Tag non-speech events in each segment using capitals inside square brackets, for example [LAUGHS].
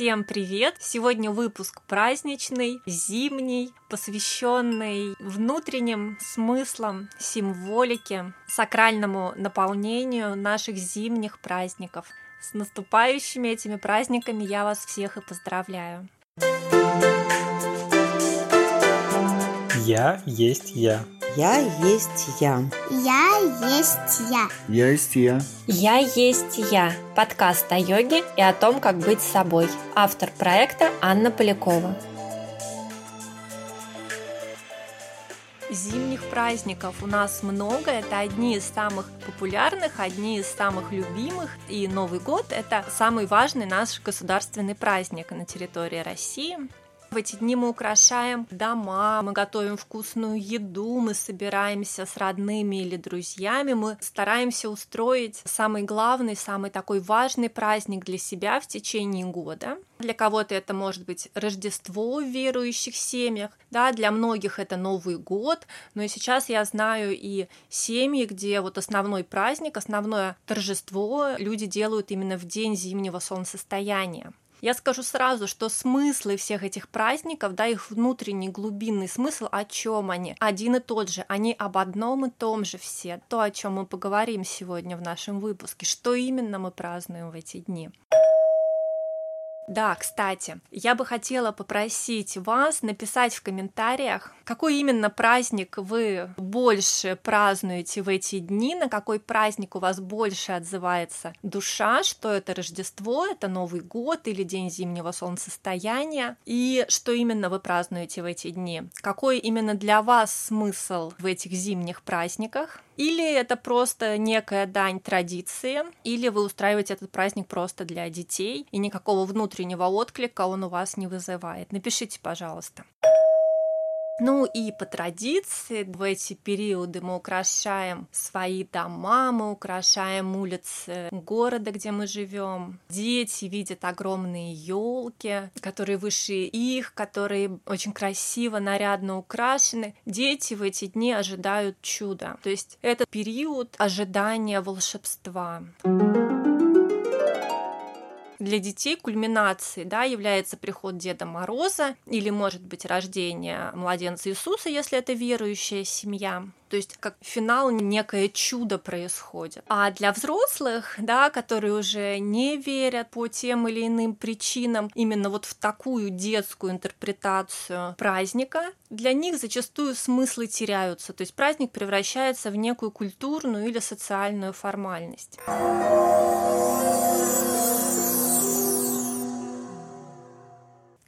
Всем привет! Сегодня выпуск праздничный, зимний, посвященный внутренним смыслам, символике, сакральному наполнению наших зимних праздников. С наступающими этими праздниками я вас всех и поздравляю. Я есть я. Я есть я. Я есть я. Я есть я. Я есть я. Подкаст о йоге и о том, как быть собой. Автор проекта Анна Полякова. Зимних праздников у нас много, это одни из самых популярных, одни из самых любимых, и Новый год – это самый важный наш государственный праздник на территории России. В эти дни мы украшаем дома, мы готовим вкусную еду, мы собираемся с родными или друзьями, мы стараемся устроить самый главный, самый такой важный праздник для себя в течение года. Для кого-то это может быть Рождество в верующих семьях, да, для многих это Новый год, но и сейчас я знаю и семьи, где вот основной праздник, основное торжество люди делают именно в день зимнего солнцестояния. Я скажу сразу, что смыслы всех этих праздников, да, их внутренний глубинный смысл, о чем они, один и тот же, они об одном и том же все. То, о чем мы поговорим сегодня в нашем выпуске, что именно мы празднуем в эти дни. Да, кстати, я бы хотела попросить вас написать в комментариях, какой именно праздник вы больше празднуете в эти дни, на какой праздник у вас больше отзывается душа, что это Рождество, это Новый год или День зимнего солнцестояния, и что именно вы празднуете в эти дни, какой именно для вас смысл в этих зимних праздниках, или это просто некая дань традиции, или вы устраиваете этот праздник просто для детей, и никакого внутреннего отклика он у вас не вызывает. Напишите, пожалуйста. Ну и по традиции в эти периоды мы украшаем свои дома, мы украшаем улицы города, где мы живем. Дети видят огромные елки, которые выше их, которые очень красиво, нарядно украшены. Дети в эти дни ожидают чуда. То есть это период ожидания волшебства. Для детей кульминацией да, является приход Деда Мороза или, может быть, рождение младенца Иисуса, если это верующая семья. То есть как финал некое чудо происходит. А для взрослых, да, которые уже не верят по тем или иным причинам именно вот в такую детскую интерпретацию праздника, для них зачастую смыслы теряются. То есть праздник превращается в некую культурную или социальную формальность.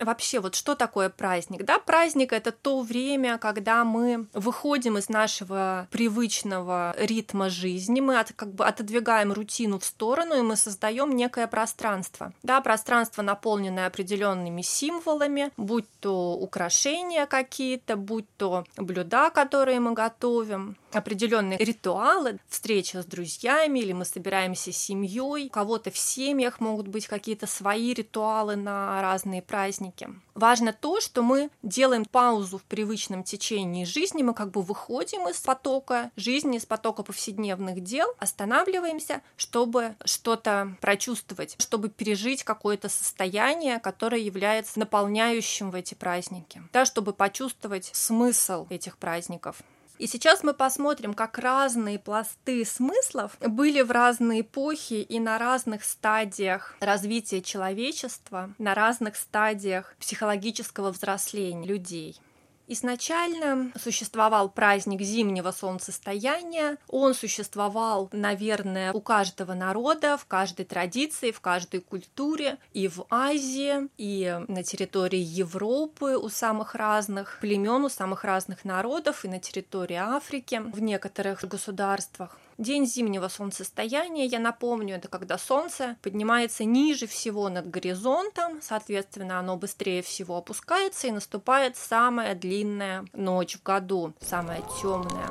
Вообще вот что такое праздник? Да, праздник это то время, когда мы выходим из нашего привычного ритма жизни, мы от, как бы отодвигаем рутину в сторону, и мы создаем некое пространство. Да, пространство, наполненное определенными символами, будь то украшения какие-то, будь то блюда, которые мы готовим, определенные ритуалы, встреча с друзьями, или мы собираемся с семьей. У кого-то в семьях могут быть какие-то свои ритуалы на разные праздники. Важно то, что мы делаем паузу в привычном течении жизни, мы как бы выходим из потока жизни, из потока повседневных дел, останавливаемся, чтобы что-то прочувствовать, чтобы пережить какое-то состояние, которое является наполняющим в эти праздники, да, чтобы почувствовать смысл этих праздников. И сейчас мы посмотрим, как разные пласты смыслов были в разные эпохи и на разных стадиях развития человечества, на разных стадиях психологического взросления людей. Изначально существовал праздник зимнего солнцестояния. Он существовал, наверное, у каждого народа, в каждой традиции, в каждой культуре, и в Азии, и на территории Европы у самых разных племен, у самых разных народов, и на территории Африки в некоторых государствах. День зимнего солнцестояния, я напомню, это когда солнце поднимается ниже всего над горизонтом, соответственно, оно быстрее всего опускается и наступает самая длинная ночь в году, самая темная.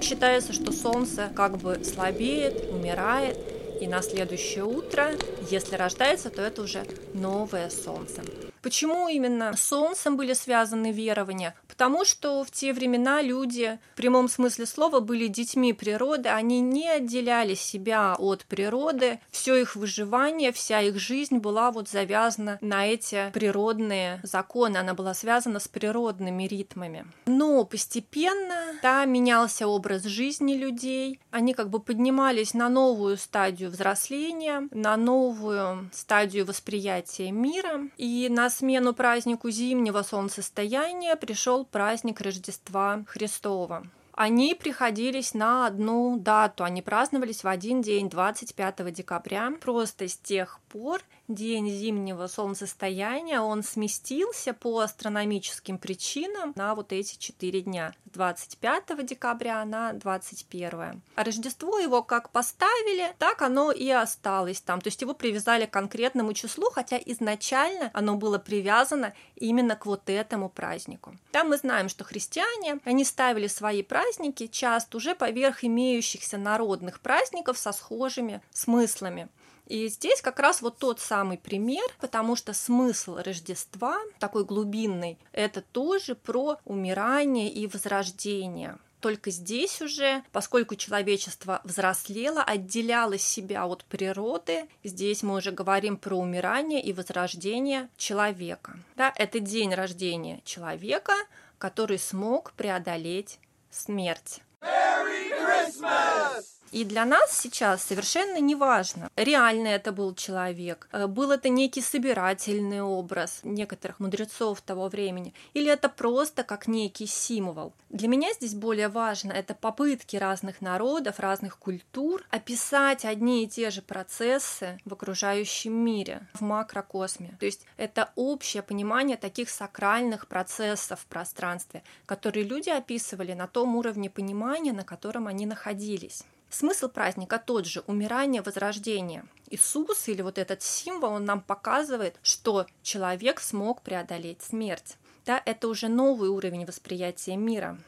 Считается, что солнце как бы слабеет, умирает, и на следующее утро, если рождается, то это уже новое солнце. Почему именно с солнцем были связаны верования? Потому что в те времена люди в прямом смысле слова были детьми природы, они не отделяли себя от природы, все их выживание, вся их жизнь была вот завязана на эти природные законы, она была связана с природными ритмами. Но постепенно да, менялся образ жизни людей, они как бы поднимались на новую стадию взросления, на новую стадию восприятия мира, и на смену празднику зимнего солнцестояния пришел праздник Рождества Христова они приходились на одну дату, они праздновались в один день, 25 декабря. Просто с тех пор день зимнего солнцестояния, он сместился по астрономическим причинам на вот эти четыре дня. С 25 декабря на 21. А Рождество его как поставили, так оно и осталось там. То есть его привязали к конкретному числу, хотя изначально оно было привязано именно к вот этому празднику. Там мы знаем, что христиане, они ставили свои праздники часто уже поверх имеющихся народных праздников со схожими смыслами. И здесь как раз вот тот самый пример, потому что смысл Рождества, такой глубинный, это тоже про умирание и возрождение. Только здесь уже, поскольку человечество взрослело, отделяло себя от природы, здесь мы уже говорим про умирание и возрождение человека. Да, это день рождения человека, который смог преодолеть смерть. Merry Christmas! И для нас сейчас совершенно не важно, реально это был человек, э, был это некий собирательный образ некоторых мудрецов того времени, или это просто как некий символ. Для меня здесь более важно это попытки разных народов, разных культур описать одни и те же процессы в окружающем мире, в макрокосме. То есть это общее понимание таких сакральных процессов в пространстве, которые люди описывали на том уровне понимания, на котором они находились. Смысл праздника тот же – умирание, возрождение. Иисус или вот этот символ, он нам показывает, что человек смог преодолеть смерть. Да, это уже новый уровень восприятия мира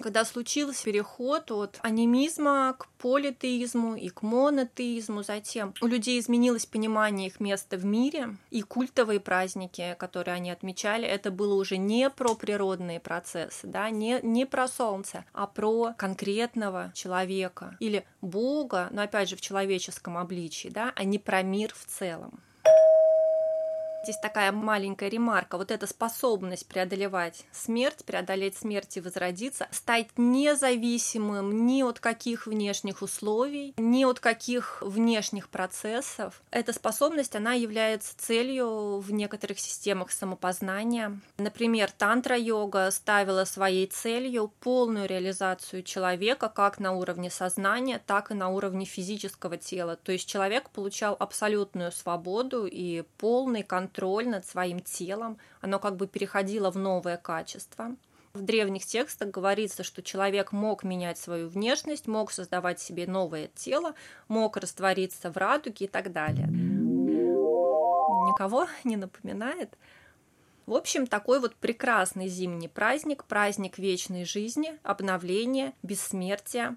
когда случился переход от анимизма к политеизму и к монотеизму, затем у людей изменилось понимание их места в мире, и культовые праздники, которые они отмечали, это было уже не про природные процессы, да, не, не про солнце, а про конкретного человека или Бога, но опять же в человеческом обличии, да, а не про мир в целом здесь такая маленькая ремарка. Вот эта способность преодолевать смерть, преодолеть смерть и возродиться, стать независимым ни от каких внешних условий, ни от каких внешних процессов. Эта способность, она является целью в некоторых системах самопознания. Например, тантра-йога ставила своей целью полную реализацию человека как на уровне сознания, так и на уровне физического тела. То есть человек получал абсолютную свободу и полный контроль контроль над своим телом, оно как бы переходило в новое качество. В древних текстах говорится, что человек мог менять свою внешность, мог создавать себе новое тело, мог раствориться в радуге и так далее. Никого [LAUGHS] не напоминает? В общем, такой вот прекрасный зимний праздник, праздник вечной жизни, обновления, бессмертия.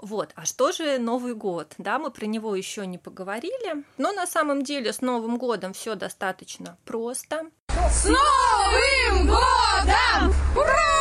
Вот, а что же Новый год? Да, мы про него еще не поговорили, но на самом деле с Новым годом все достаточно просто. С Новым годом! Ура!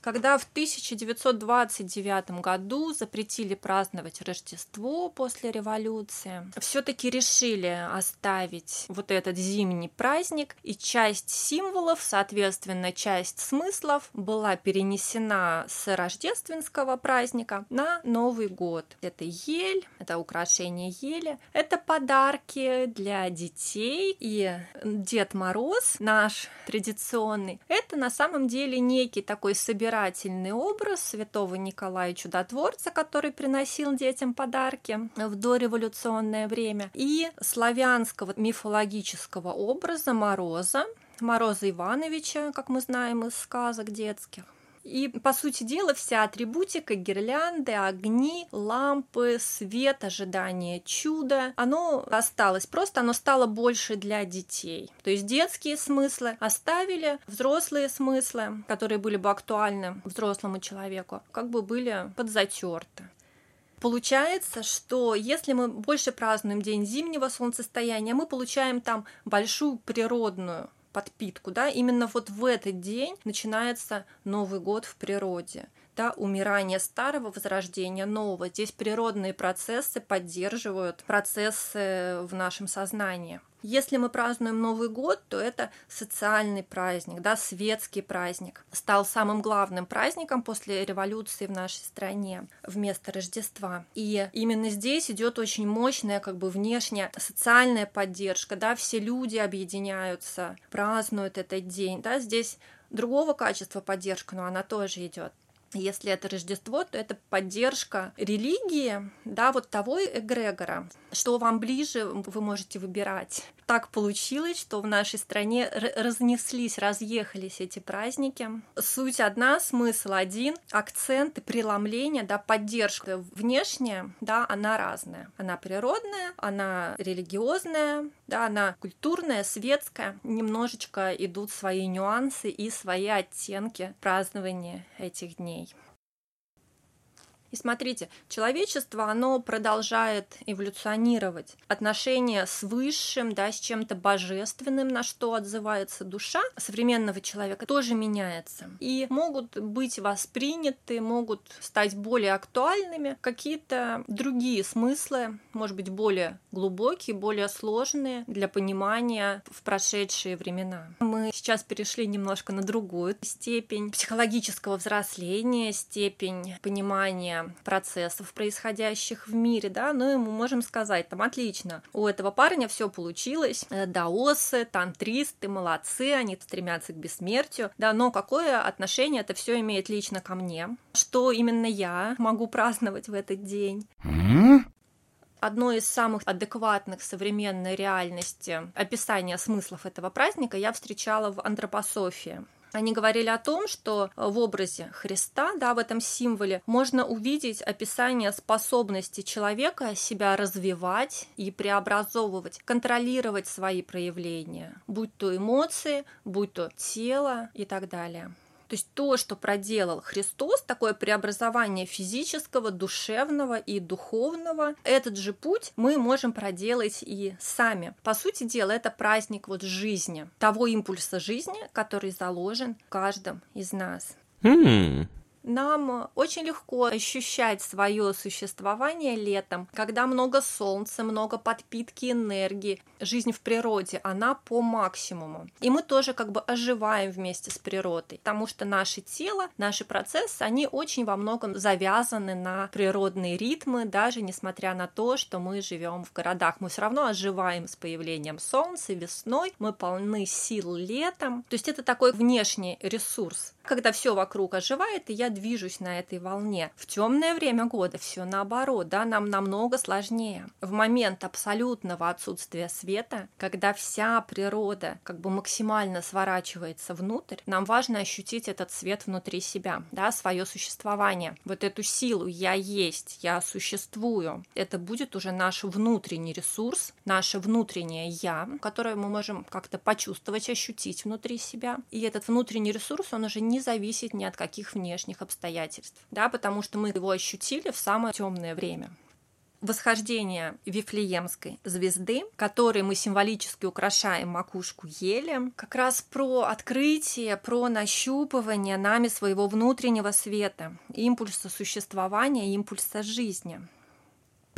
Когда в 1929 году запретили праздновать Рождество после революции, все-таки решили оставить вот этот зимний праздник, и часть символов, соответственно, часть смыслов была перенесена с рождественского праздника на Новый год. Это ель, это украшение ели, это подарки для детей, и Дед Мороз, наш традиционный, это на самом деле некий такой собирательный собирательный образ святого Николая Чудотворца, который приносил детям подарки в дореволюционное время, и славянского мифологического образа Мороза, Мороза Ивановича, как мы знаем из сказок детских. И, по сути дела, вся атрибутика, гирлянды, огни, лампы, свет, ожидание чуда, оно осталось, просто оно стало больше для детей. То есть детские смыслы оставили, взрослые смыслы, которые были бы актуальны взрослому человеку, как бы были подзатерты. Получается, что если мы больше празднуем день зимнего солнцестояния, мы получаем там большую природную подпитку, да, именно вот в этот день начинается Новый год в природе да, умирание старого, возрождение нового. Здесь природные процессы поддерживают процессы в нашем сознании. Если мы празднуем Новый год, то это социальный праздник, да, светский праздник. Стал самым главным праздником после революции в нашей стране вместо Рождества. И именно здесь идет очень мощная как бы внешняя социальная поддержка, да, все люди объединяются, празднуют этот день, да, здесь другого качества поддержка, но она тоже идет. Если это Рождество, то это поддержка религии, да, вот того эгрегора. Что вам ближе, вы можете выбирать. Так получилось, что в нашей стране разнеслись, разъехались эти праздники. Суть одна, смысл один, акцент и преломление, да, поддержка внешняя, да, она разная. Она природная, она религиозная, да, она культурная, светская. Немножечко идут свои нюансы и свои оттенки празднования этих дней. И смотрите, человечество, оно продолжает эволюционировать. Отношения с высшим, да, с чем-то божественным, на что отзывается душа современного человека, тоже меняется. И могут быть восприняты, могут стать более актуальными какие-то другие смыслы, может быть, более глубокие, более сложные для понимания в прошедшие времена. Мы сейчас перешли немножко на другую степень психологического взросления, степень понимания процессов, происходящих в мире, да, ну и мы можем сказать, там, отлично, у этого парня все получилось, э, даосы, тантристы, молодцы, они стремятся к бессмертию, да, но какое отношение это все имеет лично ко мне? Что именно я могу праздновать в этот день? одно из самых адекватных современной реальности описания смыслов этого праздника я встречала в антропософии. Они говорили о том, что в образе Христа, да, в этом символе, можно увидеть описание способности человека себя развивать и преобразовывать, контролировать свои проявления, будь то эмоции, будь то тело и так далее. То есть то, что проделал Христос, такое преобразование физического, душевного и духовного, этот же путь мы можем проделать и сами. По сути дела, это праздник вот жизни, того импульса жизни, который заложен в каждом из нас. Mm нам очень легко ощущать свое существование летом, когда много солнца, много подпитки энергии, жизнь в природе, она по максимуму. И мы тоже как бы оживаем вместе с природой, потому что наше тело, наши процессы, они очень во многом завязаны на природные ритмы, даже несмотря на то, что мы живем в городах. Мы все равно оживаем с появлением солнца весной, мы полны сил летом. То есть это такой внешний ресурс, когда все вокруг оживает, и я движусь на этой волне. В темное время года все наоборот, да, нам намного сложнее. В момент абсолютного отсутствия света, когда вся природа как бы максимально сворачивается внутрь, нам важно ощутить этот свет внутри себя, да, свое существование, вот эту силу «я есть», «я существую». Это будет уже наш внутренний ресурс, наше внутреннее «я», которое мы можем как-то почувствовать, ощутить внутри себя. И этот внутренний ресурс, он уже не зависеть ни от каких внешних обстоятельств, да, потому что мы его ощутили в самое темное время восхождение Вифлеемской звезды, которой мы символически украшаем макушку ели, как раз про открытие, про нащупывание нами своего внутреннего света, импульса существования, импульса жизни.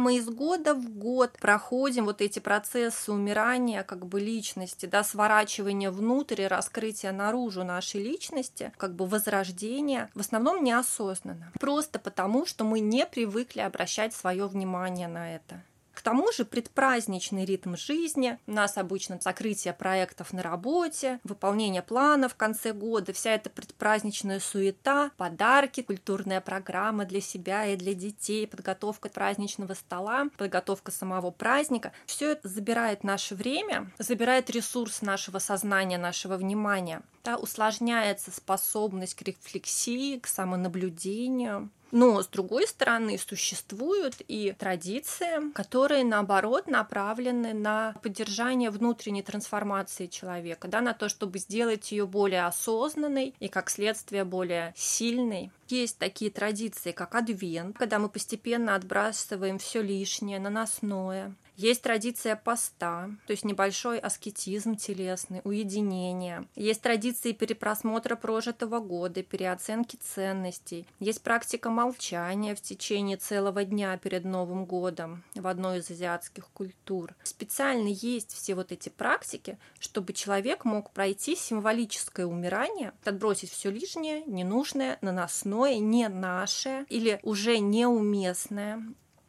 Мы из года в год проходим вот эти процессы умирания как бы личности, да, сворачивания внутрь и раскрытия наружу нашей личности, как бы возрождения, в основном неосознанно. Просто потому, что мы не привыкли обращать свое внимание на это. К тому же предпраздничный ритм жизни, у нас обычно закрытие проектов на работе, выполнение планов в конце года, вся эта предпраздничная суета, подарки, культурная программа для себя и для детей, подготовка праздничного стола, подготовка самого праздника. Все это забирает наше время, забирает ресурс нашего сознания, нашего внимания. Да, усложняется способность к рефлексии, к самонаблюдению. Но, с другой стороны, существуют и традиции, которые, наоборот, направлены на поддержание внутренней трансформации человека, да, на то, чтобы сделать ее более осознанной и, как следствие, более сильной. Есть такие традиции, как адвент, когда мы постепенно отбрасываем все лишнее, наносное, есть традиция поста, то есть небольшой аскетизм телесный, уединение. Есть традиции перепросмотра прожитого года, переоценки ценностей. Есть практика молчания в течение целого дня перед Новым годом в одной из азиатских культур. Специально есть все вот эти практики, чтобы человек мог пройти символическое умирание, отбросить все лишнее, ненужное, наносное, не наше или уже неуместное,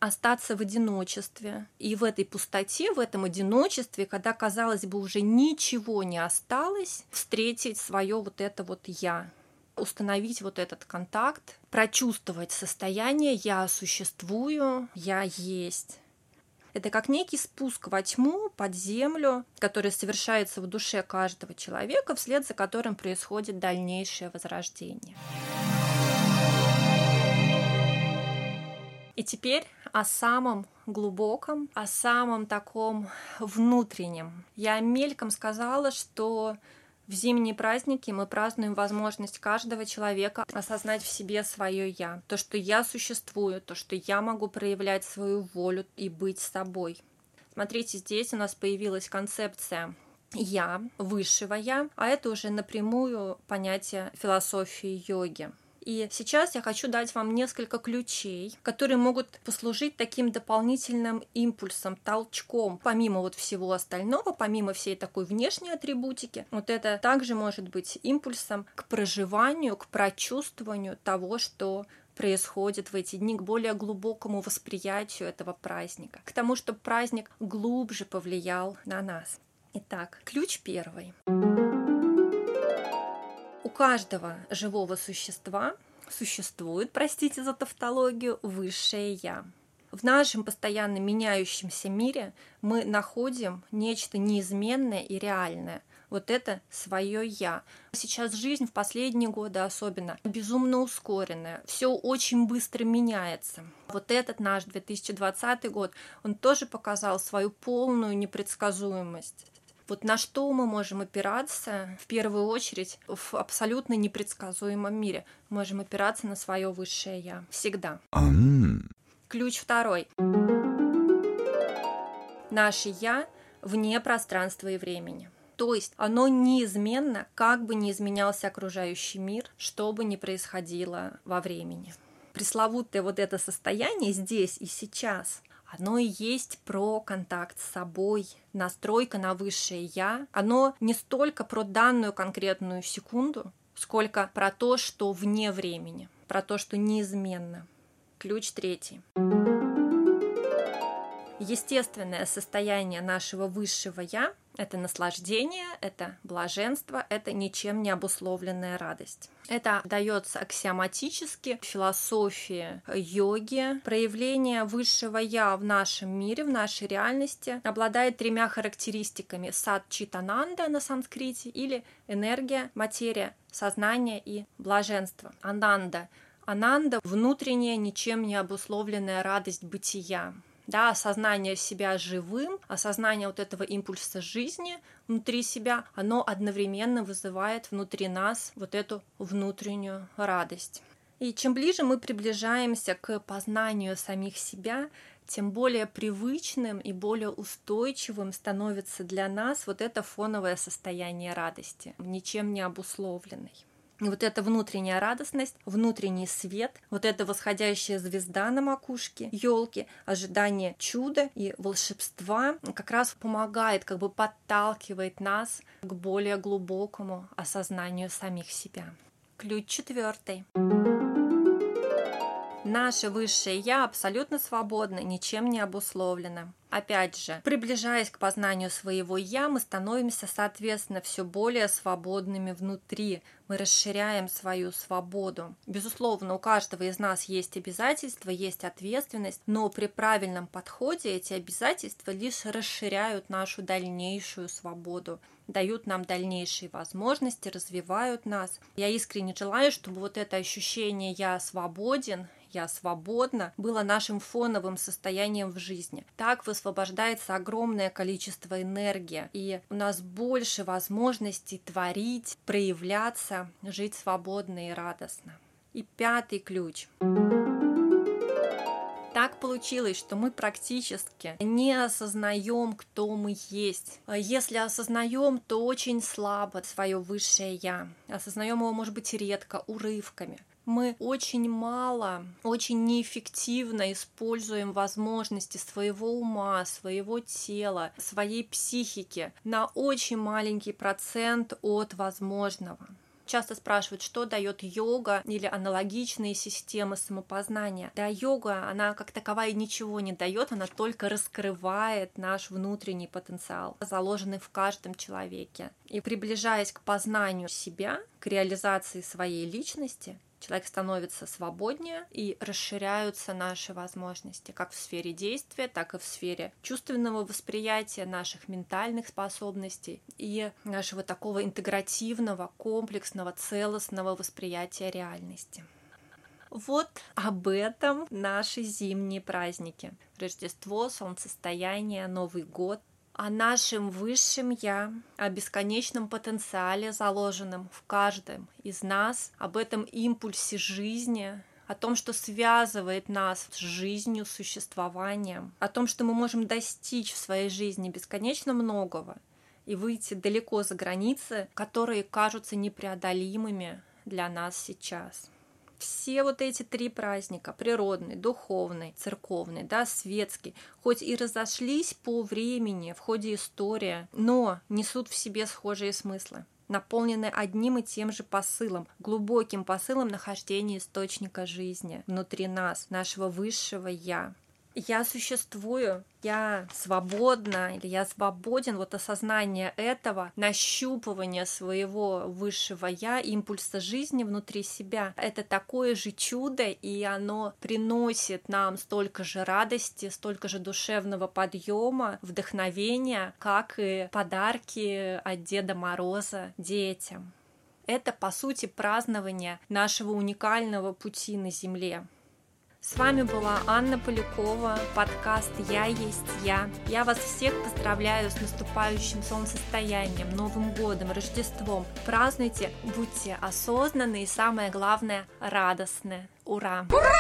остаться в одиночестве. И в этой пустоте, в этом одиночестве, когда, казалось бы, уже ничего не осталось, встретить свое вот это вот «я», установить вот этот контакт, прочувствовать состояние «я существую», «я есть». Это как некий спуск во тьму, под землю, который совершается в душе каждого человека, вслед за которым происходит дальнейшее возрождение. И теперь о самом глубоком, о самом таком внутреннем. Я мельком сказала, что в зимние праздники мы празднуем возможность каждого человека осознать в себе свое я, то, что я существую, то, что я могу проявлять свою волю и быть собой. Смотрите, здесь у нас появилась концепция я, высшего я, а это уже напрямую понятие философии йоги. И сейчас я хочу дать вам несколько ключей, которые могут послужить таким дополнительным импульсом, толчком, помимо вот всего остального, помимо всей такой внешней атрибутики. Вот это также может быть импульсом к проживанию, к прочувствованию того, что происходит в эти дни, к более глубокому восприятию этого праздника, к тому, чтобы праздник глубже повлиял на нас. Итак, ключ первый каждого живого существа существует, простите за тавтологию, высшее Я. В нашем постоянно меняющемся мире мы находим нечто неизменное и реальное. Вот это свое я. Сейчас жизнь в последние годы особенно безумно ускоренная. Все очень быстро меняется. Вот этот наш 2020 год, он тоже показал свою полную непредсказуемость. Вот на что мы можем опираться в первую очередь в абсолютно непредсказуемом мире? Мы можем опираться на свое высшее я. Всегда. Ключ второй. Наше я вне пространства и времени. То есть оно неизменно, как бы ни изменялся окружающий мир, что бы ни происходило во времени. Пресловутое вот это состояние здесь и сейчас, оно и есть про контакт с собой, настройка на высшее «я». Оно не столько про данную конкретную секунду, сколько про то, что вне времени, про то, что неизменно. Ключ третий. Естественное состояние нашего высшего «я» — это наслаждение, это блаженство, это ничем не обусловленная радость. Это дается аксиоматически в философии йоги. Проявление высшего «я» в нашем мире, в нашей реальности обладает тремя характеристиками. Сад читананда на санскрите или энергия, материя, сознание и блаженство. Ананда. Ананда – внутренняя, ничем не обусловленная радость бытия да, осознание себя живым, осознание вот этого импульса жизни внутри себя, оно одновременно вызывает внутри нас вот эту внутреннюю радость. И чем ближе мы приближаемся к познанию самих себя, тем более привычным и более устойчивым становится для нас вот это фоновое состояние радости, ничем не обусловленной. Вот эта внутренняя радостность, внутренний свет, вот эта восходящая звезда на макушке елки, ожидание чуда и волшебства как раз помогает, как бы подталкивает нас к более глубокому осознанию самих себя. Ключ четвертый. Наше высшее Я абсолютно свободно, ничем не обусловлено. Опять же, приближаясь к познанию своего «я», мы становимся, соответственно, все более свободными внутри. Мы расширяем свою свободу. Безусловно, у каждого из нас есть обязательства, есть ответственность, но при правильном подходе эти обязательства лишь расширяют нашу дальнейшую свободу дают нам дальнейшие возможности, развивают нас. Я искренне желаю, чтобы вот это ощущение «я свободен», я свободна было нашим фоновым состоянием в жизни. Так высвобождается огромное количество энергии, и у нас больше возможностей творить, проявляться, жить свободно и радостно. И пятый ключ так получилось, что мы практически не осознаем, кто мы есть. Если осознаем, то очень слабо свое высшее я. Осознаем его, может быть, редко, урывками мы очень мало, очень неэффективно используем возможности своего ума, своего тела, своей психики на очень маленький процент от возможного. Часто спрашивают, что дает йога или аналогичные системы самопознания. Да, йога, она как таковая ничего не дает, она только раскрывает наш внутренний потенциал, заложенный в каждом человеке. И приближаясь к познанию себя, к реализации своей личности, человек становится свободнее и расширяются наши возможности как в сфере действия, так и в сфере чувственного восприятия наших ментальных способностей и нашего такого интегративного, комплексного, целостного восприятия реальности. Вот об этом наши зимние праздники. Рождество, солнцестояние, Новый год, о нашем высшем Я, о бесконечном потенциале, заложенном в каждом из нас, об этом импульсе жизни, о том, что связывает нас с жизнью, существованием, о том, что мы можем достичь в своей жизни бесконечно многого и выйти далеко за границы, которые кажутся непреодолимыми для нас сейчас все вот эти три праздника, природный, духовный, церковный, да, светский, хоть и разошлись по времени в ходе истории, но несут в себе схожие смыслы наполнены одним и тем же посылом, глубоким посылом нахождения источника жизни внутри нас, нашего высшего Я я существую, я свободна или я свободен, вот осознание этого, нащупывание своего высшего я, импульса жизни внутри себя, это такое же чудо, и оно приносит нам столько же радости, столько же душевного подъема, вдохновения, как и подарки от Деда Мороза детям. Это, по сути, празднование нашего уникального пути на Земле. С вами была Анна Полякова, подкаст «Я есть я». Я вас всех поздравляю с наступающим солнцестоянием, Новым годом, Рождеством. Празднуйте, будьте осознанны и самое главное, радостны. Ура! Ура!